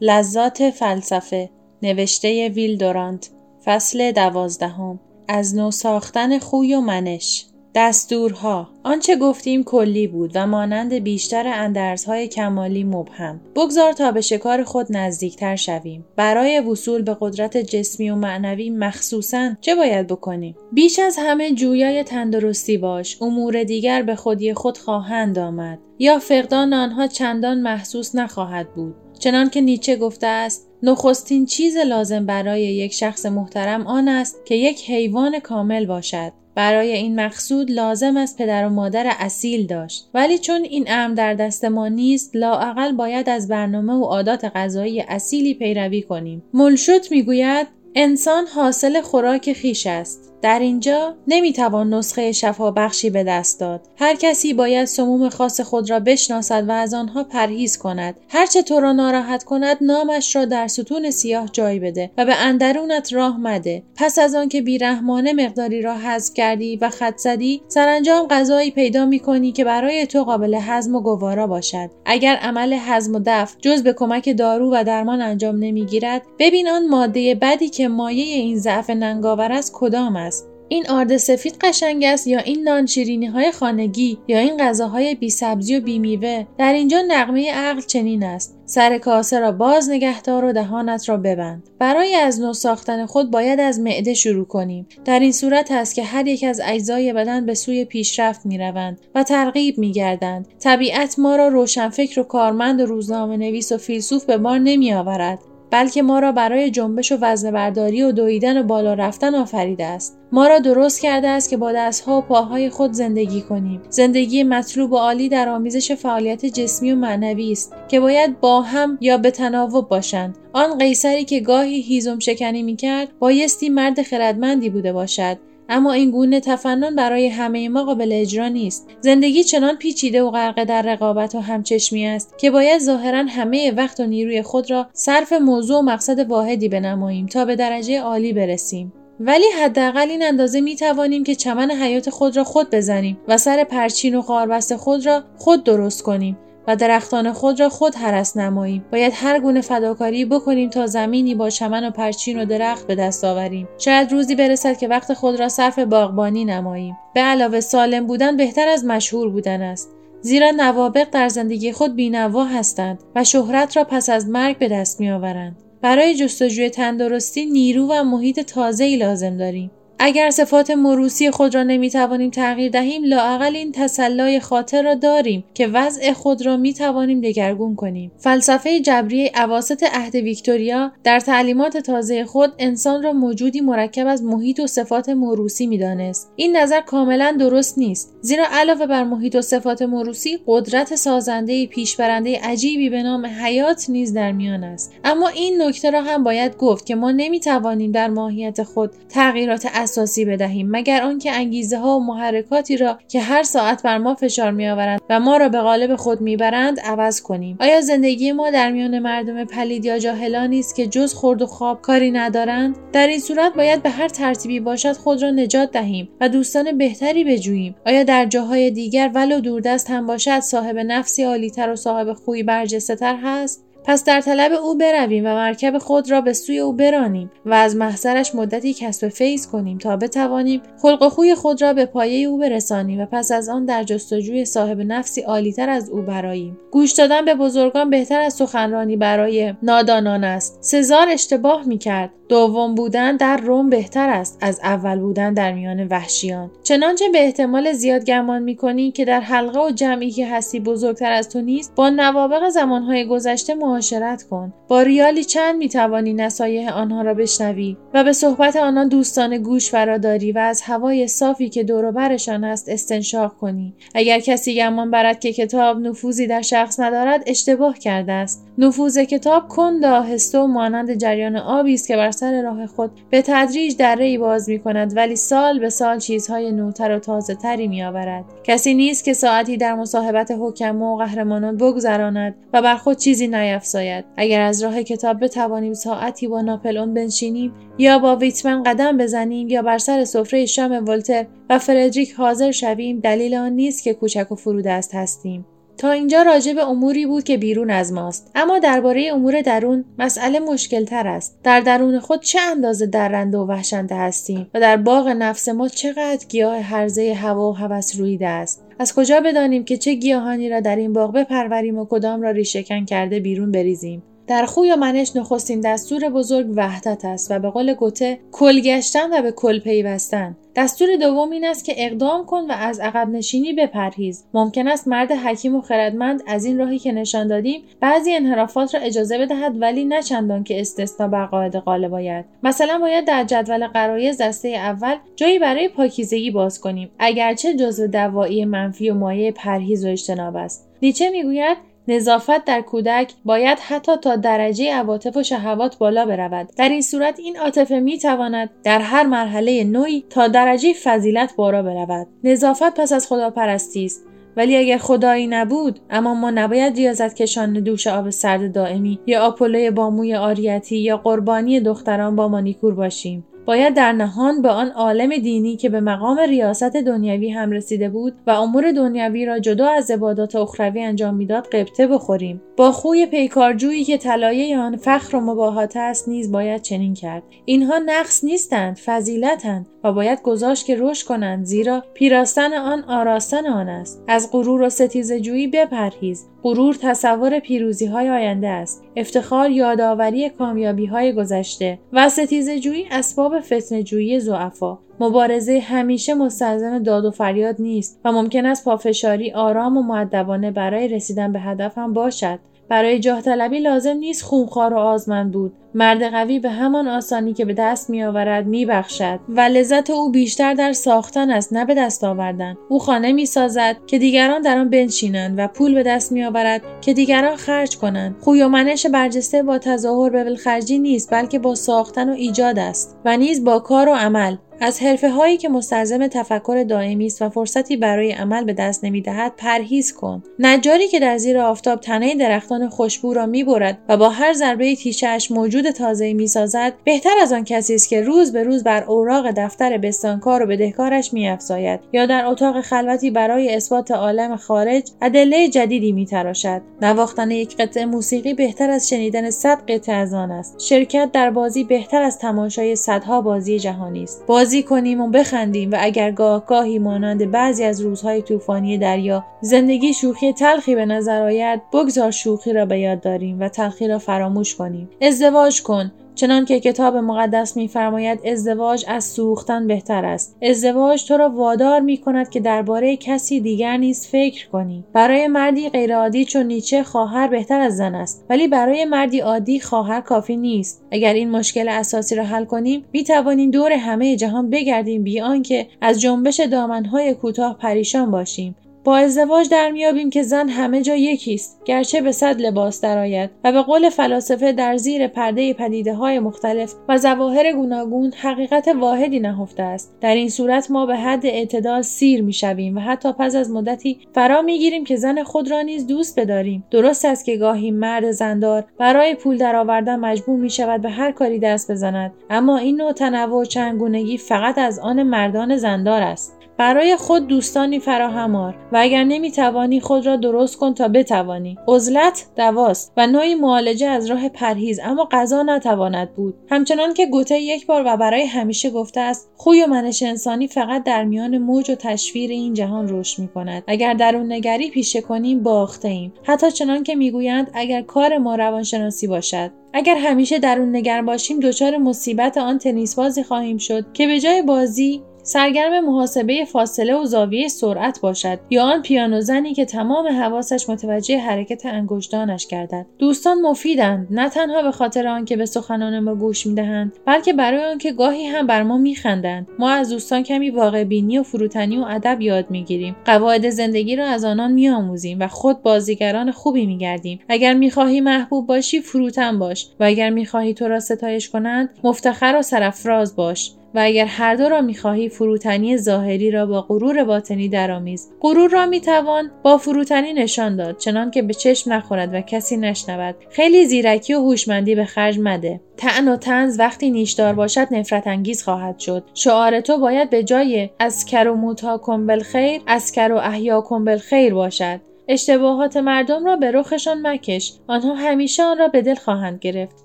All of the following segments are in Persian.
لذات فلسفه نوشته ویل دورانت فصل دوازدهم. از نو ساختن خوی و منش. دستورها. آنچه گفتیم کلی بود و مانند بیشتر اندرزهای کمالی مبهم. بگذار تا به شکار خود نزدیکتر شویم. برای وصول به قدرت جسمی و معنوی مخصوصا چه باید بکنیم؟ بیش از همه جویای تندرستی باش. امور دیگر به خودی خود خواهند آمد. یا فقدان آنها چندان محسوس نخواهد بود. چنان که نیچه گفته است نخستین چیز لازم برای یک شخص محترم آن است که یک حیوان کامل باشد. برای این مقصود لازم است پدر و مادر اصیل داشت. ولی چون این امر در دست ما نیست لااقل باید از برنامه و عادات غذایی اصیلی پیروی کنیم. ملشوت می‌گوید انسان حاصل خوراک خیش است. در اینجا نمی‌توان نسخه شفا بخشی به دست داد. هر کسی باید سموم خاص خود را بشناسد و از آنها پرهیز کند. هرچه تو را ناراحت کند نامش را در ستون سیاه جای بده و به اندرونت راه مده. پس از آنکه بیرحمانه مقداری را حذف کردی و خط زدی سرانجام غذایی پیدا می کنی که برای تو قابل هضم و گوارا باشد. اگر عمل هضم و دفع جز به کمک دارو و درمان انجام نمی‌گیرد ببین آن ماده بدی که مایه این ضعف ننگاور است کدام است این آرد سفید قشنگ است یا این نان شیرینی های خانگی یا این غذاهای بی سبزی و بی میوه؟ در اینجا نقمه عقل چنین است. سر کاسه را باز نگهدار و دهانت را ببند. برای از نو ساختن خود باید از معده شروع کنیم. در این صورت است که هر یک از اجزای بدن به سوی پیشرفت می‌روند و ترغیب میگردند. طبیعت ما را روشنفکر و کارمند و روزنامه نویس و فیلسوف به بار نمیآورد. بلکه ما را برای جنبش و وزن برداری و دویدن و بالا رفتن آفریده است. ما را درست کرده است که با دستها و پاهای خود زندگی کنیم. زندگی مطلوب و عالی در آمیزش فعالیت جسمی و معنوی است که باید با هم یا به تناوب باشند. آن قیصری که گاهی هیزم شکنی می‌کرد بایستی مرد خردمندی بوده باشد. اما این گونه تفنن برای همه ما قابل اجرا نیست. زندگی چنان پیچیده و غرق در رقابت و همچشمی است که باید ظاهرا همه وقت و نیروی خود را صرف موضوع و مقصد واحدی بنماییم تا به درجه عالی برسیم. ولی حداقل این اندازه می توانیم که چمن حیات خود را خود بزنیم و سر پرچین و خاربست خود را خود درست کنیم. و درختان خود را خود حرس نماییم. باید هر گونه فداکاری بکنیم تا زمینی با چمن و پرچین و درخت به دست آوریم. شاید روزی برسد که وقت خود را صرف باغبانی نماییم. به علاوه سالم بودن بهتر از مشهور بودن است. زیرا نوابق در زندگی خود بینوا هستند و شهرت را پس از مرگ به دست میآورند. برای جستجوی تندرستی نیرو و محیط تازه‌ای لازم داریم. اگر صفات موروسی خود را نمی توانیم تغییر دهیم لااقل این تسلای خاطر را داریم که وضع خود را می توانیم دگرگون کنیم. فلسفه جبری اواسط عهد ویکتوریا در تعلیمات تازه خود انسان را موجودی مرکب از محیط و صفات موروسی می‌دانست. این نظر کاملا درست نیست زیرا علاوه بر محیط و صفات موروسی قدرت سازنده پیشبرنده عجیبی به نام حیات نیز در میان است. اما این نکته را هم باید گفت که ما نمی توانیم در ماهیت خود تغییرات اساسی بدهیم مگر آنکه انگیزه ها و محرکاتی را که هر ساعت بر ما فشار میآورند و ما را به قالب خود می‌برند عوض کنیم. آیا زندگی ما در میان مردم پلید یا جاهلانی است که جز خورد و خواب کاری ندارند؟ در این صورت باید به هر ترتیبی باشد خود را نجات دهیم و دوستان بهتری بجوییم. آیا در جاهای دیگر ولو دوردست هم باشد صاحب نفسی عالیتر و صاحب خوی برجسته تر هست؟ پس در طلب او برویم و مرکب خود را به سوی او برانیم و از محضرش مدتی کسب فیض کنیم تا بتوانیم خلق و خوی خود را به پایه او برسانیم و پس از آن در جستجوی صاحب نفسی عالیتر از او براییم. گوش دادن به بزرگان بهتر از سخنرانی برای نادانان است. سزار اشتباه می‌کرد. دوم بودن در روم بهتر است از اول بودن در میان وحشیان. چنانچه به احتمال زیاد گمان می‌کنی که در حلقه و جمعی که هستی بزرگتر از تو نیست با نوابق زمانهای گذشته معاشرت کن. با ریالی چند می‌توانی نصایح آنها را بشنوی و به صحبت آنان دوستان گوش فراداری و از هوای صافی که دور برشان است استنشاق کنی. اگر کسی گمان برد که کتاب نفوذی در شخص ندارد اشتباه کرده است. نفوذ کتاب کند آهسته و مانند جریان آبی است که بر سر راه خود به تدریج دره باز می کند ولی سال به سال چیزهای نوتر و تازه تری می آورد. کسی نیست که ساعتی در مصاحبت حکما و قهرمانان بگذراند و بر خود چیزی نیفزاید اگر از راه کتاب بتوانیم ساعتی با ناپلئون بنشینیم یا با ویتمن قدم بزنیم یا بر سر سفره شام ولتر و فردریک حاضر شویم دلیل آن نیست که کوچک و فرودست هستیم. تا اینجا راجع به اموری بود که بیرون از ماست. اما درباره امور درون مسئله مشکل تر است. در درون خود چه اندازه درنده و وحشنده هستیم و در باغ نفس ما چقدر گیاه هرزه هوا و هوس رویده است؟ از کجا بدانیم که چه گیاهانی را در این باغ بپروریم و کدام را ریشهکن کرده بیرون بریزیم؟ در خوی و منش نخستین دستور بزرگ وحدت است و به قول گوته کل گشتن و به کل پیوستن. دستور دوم این است که اقدام کن و از عقب نشینی بپرهیز. ممکن است مرد حکیم و خردمند از این راهی که نشان دادیم بعضی انحرافات را اجازه بدهد ولی نه چندان که استثنا بر قاعده غالب باید مثلا باید در جدول قرایز دسته اول جایی برای پاکیزگی باز کنیم اگرچه جزو دوایی منفی و مایه پرهیز و اجتناب است. نیچه می‌گوید نظافت در کودک باید حتی تا درجه عواطف و شهوات بالا برود. در این صورت این عاطفه می تواند در هر مرحله نوعی تا درجه فضیلت بالا برود. نظافت پس از خداپرستی است. ولی اگر خدایی نبود اما ما نباید ریاضت کشان دوش آب سرد دائمی یا آپولوی باموی آریتی یا قربانی دختران با مانیکور باشیم. باید در نهان به آن عالم دینی که به مقام ریاست دنیوی هم رسیده بود و امور دنیوی را جدا از عبادات اخروی انجام می‌داد قبطه بخوریم. با خوی پیکارجویی که طلایه آن فخر و مباهات است نیز باید چنین کرد. اینها نقص نیستند فضیلتند و باید گذاشت که رشد کنند زیرا پیراستن آن آراستن آن است. از غرور و ستیزجویی بپرهیز. غرور تصور پیروزی های آینده است. افتخار یادآوری کامیابی های گذشته و ستیزجویی اسباب فتنهجویی زعفا مبارزه همیشه مستلزم داد و فریاد نیست و ممکن است پافشاری آرام و معدبانه برای رسیدن به هدف هم باشد. برای جاه طلبی لازم نیست خونخوار و آزمند بود. مرد قوی به همان آسانی که به دست می آورد می بخشد و لذت او بیشتر در ساختن است نه به دست آوردن. او خانه می سازد که دیگران در آن بنشینند و پول به دست می آورد که دیگران خرج کنند. خوی و منش برجسته با تظاهر به ولخرجی نیست بلکه با ساختن و ایجاد است و نیز با کار و عمل. از حرفه هایی که مستلزم تفکر دائمی است و فرصتی برای عمل به دست نمی‌دهد پرهیز کن. نجاری که در زیر آفتاب تنه درختان خوشبو را می‌برد و با هر ضربه تیشهاش موجود تازه می‌سازد بهتر از آن کسی است که روز به روز بر اوراق دفتر بستانکار و بدهکارش میافزاید یا در اتاق خلوتی برای اثبات عالم خارج ادله جدیدی میتراشد. نواختن یک قطعه موسیقی بهتر از شنیدن صد قطعه از آن است. شرکت در بازی بهتر از تماشای صدها بازی جهانی است. بازی کنیم و بخندیم و اگر گاه گاهی مانند بعضی از روزهای طوفانی دریا زندگی شوخی تلخی به نظر آید بگذار شوخی را به یاد داریم و تلخی را فراموش کنیم. ازدواج کن. چنان که کتاب مقدس میفرماید ازدواج از سوختن بهتر است. ازدواج تو را وادار می کند که درباره کسی دیگر نیز فکر کنی. برای مردی غیرعادی چون نیچه خواهر بهتر از زن است. ولی برای مردی عادی خواهر کافی نیست. اگر این مشکل اساسی را حل کنیم می توانیم دور همه جهان بگردیم بی آنکه از جنبش دامنهای کوتاه پریشان باشیم. با ازدواج در میابیم که زن همه جا یکیست گرچه به صد لباس درآید و به قول فلاسفه در زیر پرده پدیده های مختلف و ظواهر گوناگون حقیقت واحدی نهفته است. در این صورت ما به حد اعتدال سیر می‌شویم و حتی پس از مدتی فرا می‌گیریم که زن خود را نیز دوست بداریم. درست است که گاهی مرد زندار برای پول درآوردن مجبور می شود به هر کاری دست بزند اما این نوع تنوع چندگونگی فقط از آن مردان زندار است. برای خود دوستانی فراهم آر و اگر نمی‌توانی خود را درست کن تا بتوانی. عزلت دواست و نوعی معالجه از راه پرهیز اما غذا نتواند بود. همچنان که گوته یک بار و برای همیشه گفته است خوی و منش انسانی فقط در میان موج و تشویر این جهان رشد می کند اگر در اون نگری پیشه کنیم باخته ایم حتی چنان که می‌گویند اگر کار ما روانشناسی باشد. اگر همیشه در اون نگر باشیم دچار مصیبت آن تنیس بازی خواهیم شد که به جای بازی سرگرم محاسبه فاصله و زاویه سرعت باشد یا آن پیانو زنی که تمام حواسش متوجه حرکت انگشتانش گردد. دوستان مفیدند نه تنها به خاطر آنکه به سخنان ما گوش می‌دهند بلکه برای آنکه گاهی هم بر ما میخندند. ما از دوستان کمی واقع بینی و فروتنی و ادب یاد می‌گیریم. قواعد زندگی را از آنان میآموزیم و خود بازیگران خوبی میگردیم. اگر می‌خواهی محبوب باشی فروتن باش و اگر می‌خواهی تو را ستایش کنند مفتخر و سرفراز باش. و اگر هر دو را می‌خواهی فروتنی ظاهری را با غرور باطنی درآمیز. غرور را می‌توان با فروتنی نشان داد چنان که به چشم نخورد و کسی نشنود. خیلی زیرکی و هوشمندی به خرج مده. تعن و تنز وقتی نیشدار باشد نفرت انگیز خواهد شد. شعار تو باید به جای از کر و موتا کن بالخیر از کر و احیا کن بالخیر باشد. اشتباهات مردم را به رخشان مکش. آنها همیشه آن را به دل خواهند گرفت.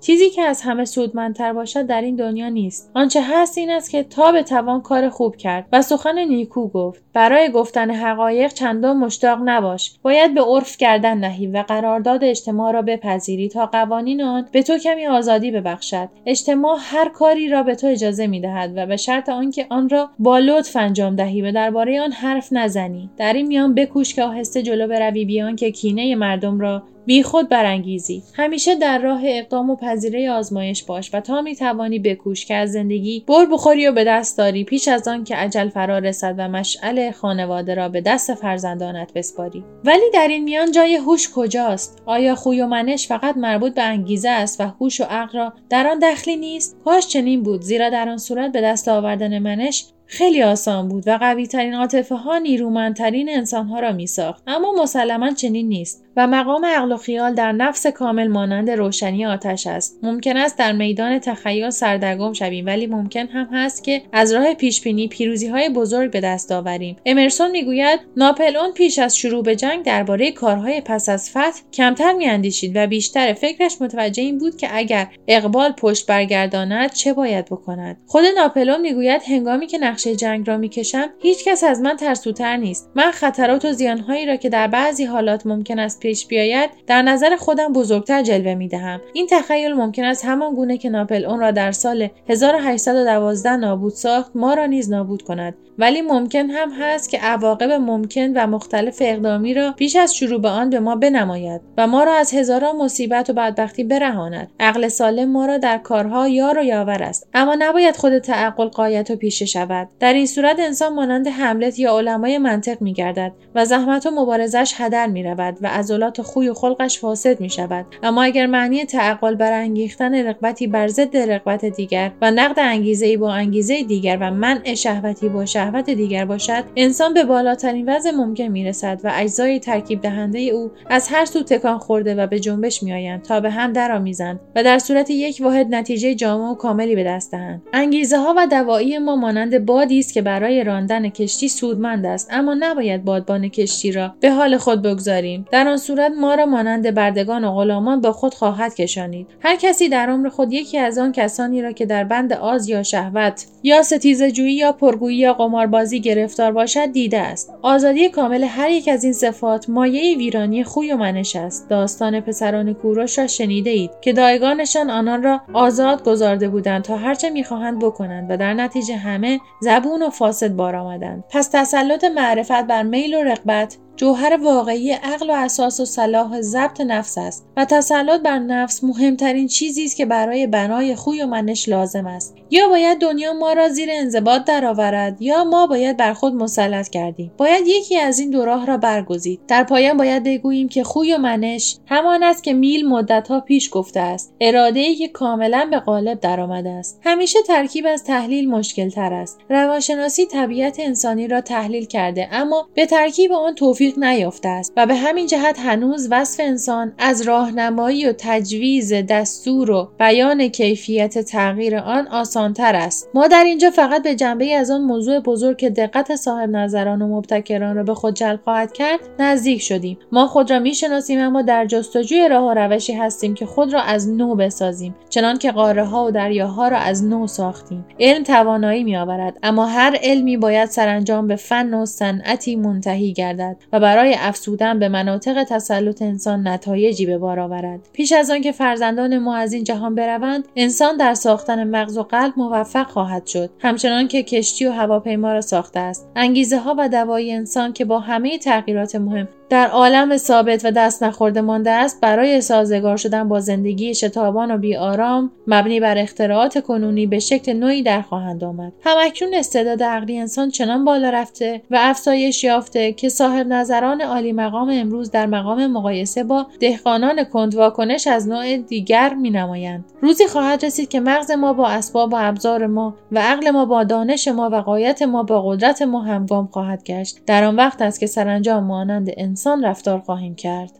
چیزی که از همه سودمندتر باشد در این دنیا نیست. آنچه هست این است که تا بتوان کار خوب کرد و سخن نیکو گفت. برای گفتن حقایق چندان مشتاق نباش. باید به عرف کردن نهی و قرارداد اجتماع را بپذیری تا قوانین آن به تو کمی آزادی ببخشد. اجتماع هر کاری را به تو اجازه می‌دهد و به شرط آنکه آن را با لطف انجام دهی و درباره آن حرف نزنی. در این میان بکوش که آهسته جلو بروی بیان که کینه مردم را بیخود برانگیزی. همیشه در راه اقدام و پذیره آزمایش باش و تا می توانی بکوش که از زندگی بر بخوری و به دست داری پیش از آن که عجل فرا رسد و مشعل خانواده را به دست فرزندانت بسپاری. ولی در این میان جای هوش کجاست؟ آیا خوی و منش فقط مربوط به انگیزه است و هوش و عقل را در آن دخلی نیست؟ کاش چنین بود زیرا در آن صورت به دست آوردن منش خیلی آسان بود و قوی ترین عاطفه ها نیرومندترین انسان ها را می ساخت اما مسلما چنین نیست. و مقام عقل و خیال در نفس کامل مانند روشنی آتش است. ممکن است در میدان تخیل سردرگم شویم ولی ممکن هم هست که از راه پیش بینی پیروزی های بزرگ به دست آوریم. امرسون می‌گوید ناپلئون پیش از شروع به جنگ درباره کارهای پس از فتح کمتر میاندیشید و بیشتر فکرش متوجه این بود که اگر اقبال پشت برگرداند چه باید بکند. خود ناپلئون می‌گوید هنگامی که نقشه جنگ را می‌کشم هیچکس از من ترسوتر نیست. من خطرات و زیانهایی را که در بعضی حالات ممکن است پیش بیاید در نظر خودم بزرگتر جلوه می دهم این تخیل ممکن است همان گونه که ناپل اون را در سال 1812 نابود ساخت ما را نیز نابود کند. ولی ممکن هم هست که عواقب ممکن و مختلف اقدامی را پیش از شروع به آن به ما بنماید و ما را از هزاران مصیبت و بدبختی برهاند. عقل سالم ما را در کارها یار و یاور است اما نباید خود تعقل قایت و پیشه شود. در این صورت انسان مانند حملت یا علمای منطق میگردد و زحمت و مبارزش هدر می رود و عضلات خوی و خلقش فاسد می شود اما اگر معنی تعقل برانگیختن رغبتی بر ضد رغبت دیگر و نقد انگیزه با انگیزه دیگر و منع شهوتی با شهوت دیگر باشد انسان به بالاترین وضع ممکن می رسد و اجزای ترکیب دهنده او از هر سو تکان خورده و به جنبش میآیند تا به هم درآمیزند و در صورت یک واحد نتیجه جامع و کاملی به دست دهند. انگیزه ها و دوایی ما مانند بادی است که برای راندن کشتی سودمند است اما نباید بادبان کشتی را به حال خود بگذاریم. در آن صورت ما را مانند بردگان و غلامان با خود خواهد کشانید. هر کسی در عمر خود یکی از آن کسانی را که در بند آز یا شهوت یا ستیزجویی یا پرگویی یا قماربازی گرفتار باشد دیده است. آزادی کامل هر یک از این صفات مایه ویرانی خوی و منش است. داستان پسران کوروش را شنیده اید که دایگانشان آنان را آزاد گذارده بودند تا هرچه می‌خواهند بکنند و در نتیجه همه زبون و فاسد بار آمدند. پس تسلط معرفت بر میل و رغبت جوهر واقعی عقل و اساس و صلاح ضبط نفس است و تسلط بر نفس مهمترین چیزی است که برای بنای خوی و منش لازم است. یا باید دنیا ما را زیر انضباط درآورد یا ما باید بر خود مسلط کردیم. باید یکی از این دو راه را برگزید. در پایان باید بگوییم که خوی و منش همان است که میل مدتها پیش گفته است. اراده ای که کاملا به قالب درآمده است. همیشه ترکیب از تحلیل مشکل تر است. روانشناسی طبیعت انسانی را تحلیل کرده اما به ترکیب آن توفیق نیافته است و به همین جهت هنوز وصف انسان از راهنمایی و تجویز دستور و بیان کیفیت تغییر آن آسانتر است. ما در اینجا فقط به جنبه از آن موضوع بزرگ که دقت صاحب نظران و مبتکران را به خود جلب خواهد کرد نزدیک شدیم. ما خود را می‌شناسیم اما در جستجوی راه و روشی هستیم که خود را از نو بسازیم چنان که قاره ها و دریاها را از نو ساختیم. علم توانایی می آورد اما هر علمی باید سرانجام به فن و صنعتی منتهی گردد. و برای افزودن به مناطق تسلط انسان نتایجی به بار آورد. پیش از آنکه فرزندان ما از این جهان بروند انسان در ساختن مغز و قلب موفق خواهد شد. همچنان که کشتی و هواپیما را ساخته است. انگیزه ها و دوای انسان که با همه تغییرات مهم در عالم ثابت و دست نخورده مانده است برای سازگار شدن با زندگی شتابان و بیآرام مبنی بر اختراعات کنونی به شکل نوعی در خواهند آمد همکنون استعداد عقلی انسان چنان بالا رفته و افزایش یافته که صاحب نظران عالی مقام امروز در مقام مقایسه با دهقانان کند واکنش از نوع دیگر می نمایند. روزی خواهد رسید که مغز ما با اسباب و ابزار ما و عقل ما با دانش ما و غایت ما با قدرت ما همگام خواهد گشت در آن وقت است که سرانجام مانند انسان انسان رفتار خواهیم کرد.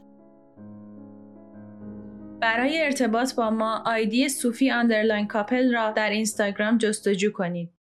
برای ارتباط با ما آیدی صوفی underline couple را در اینستاگرام جستجو کنید.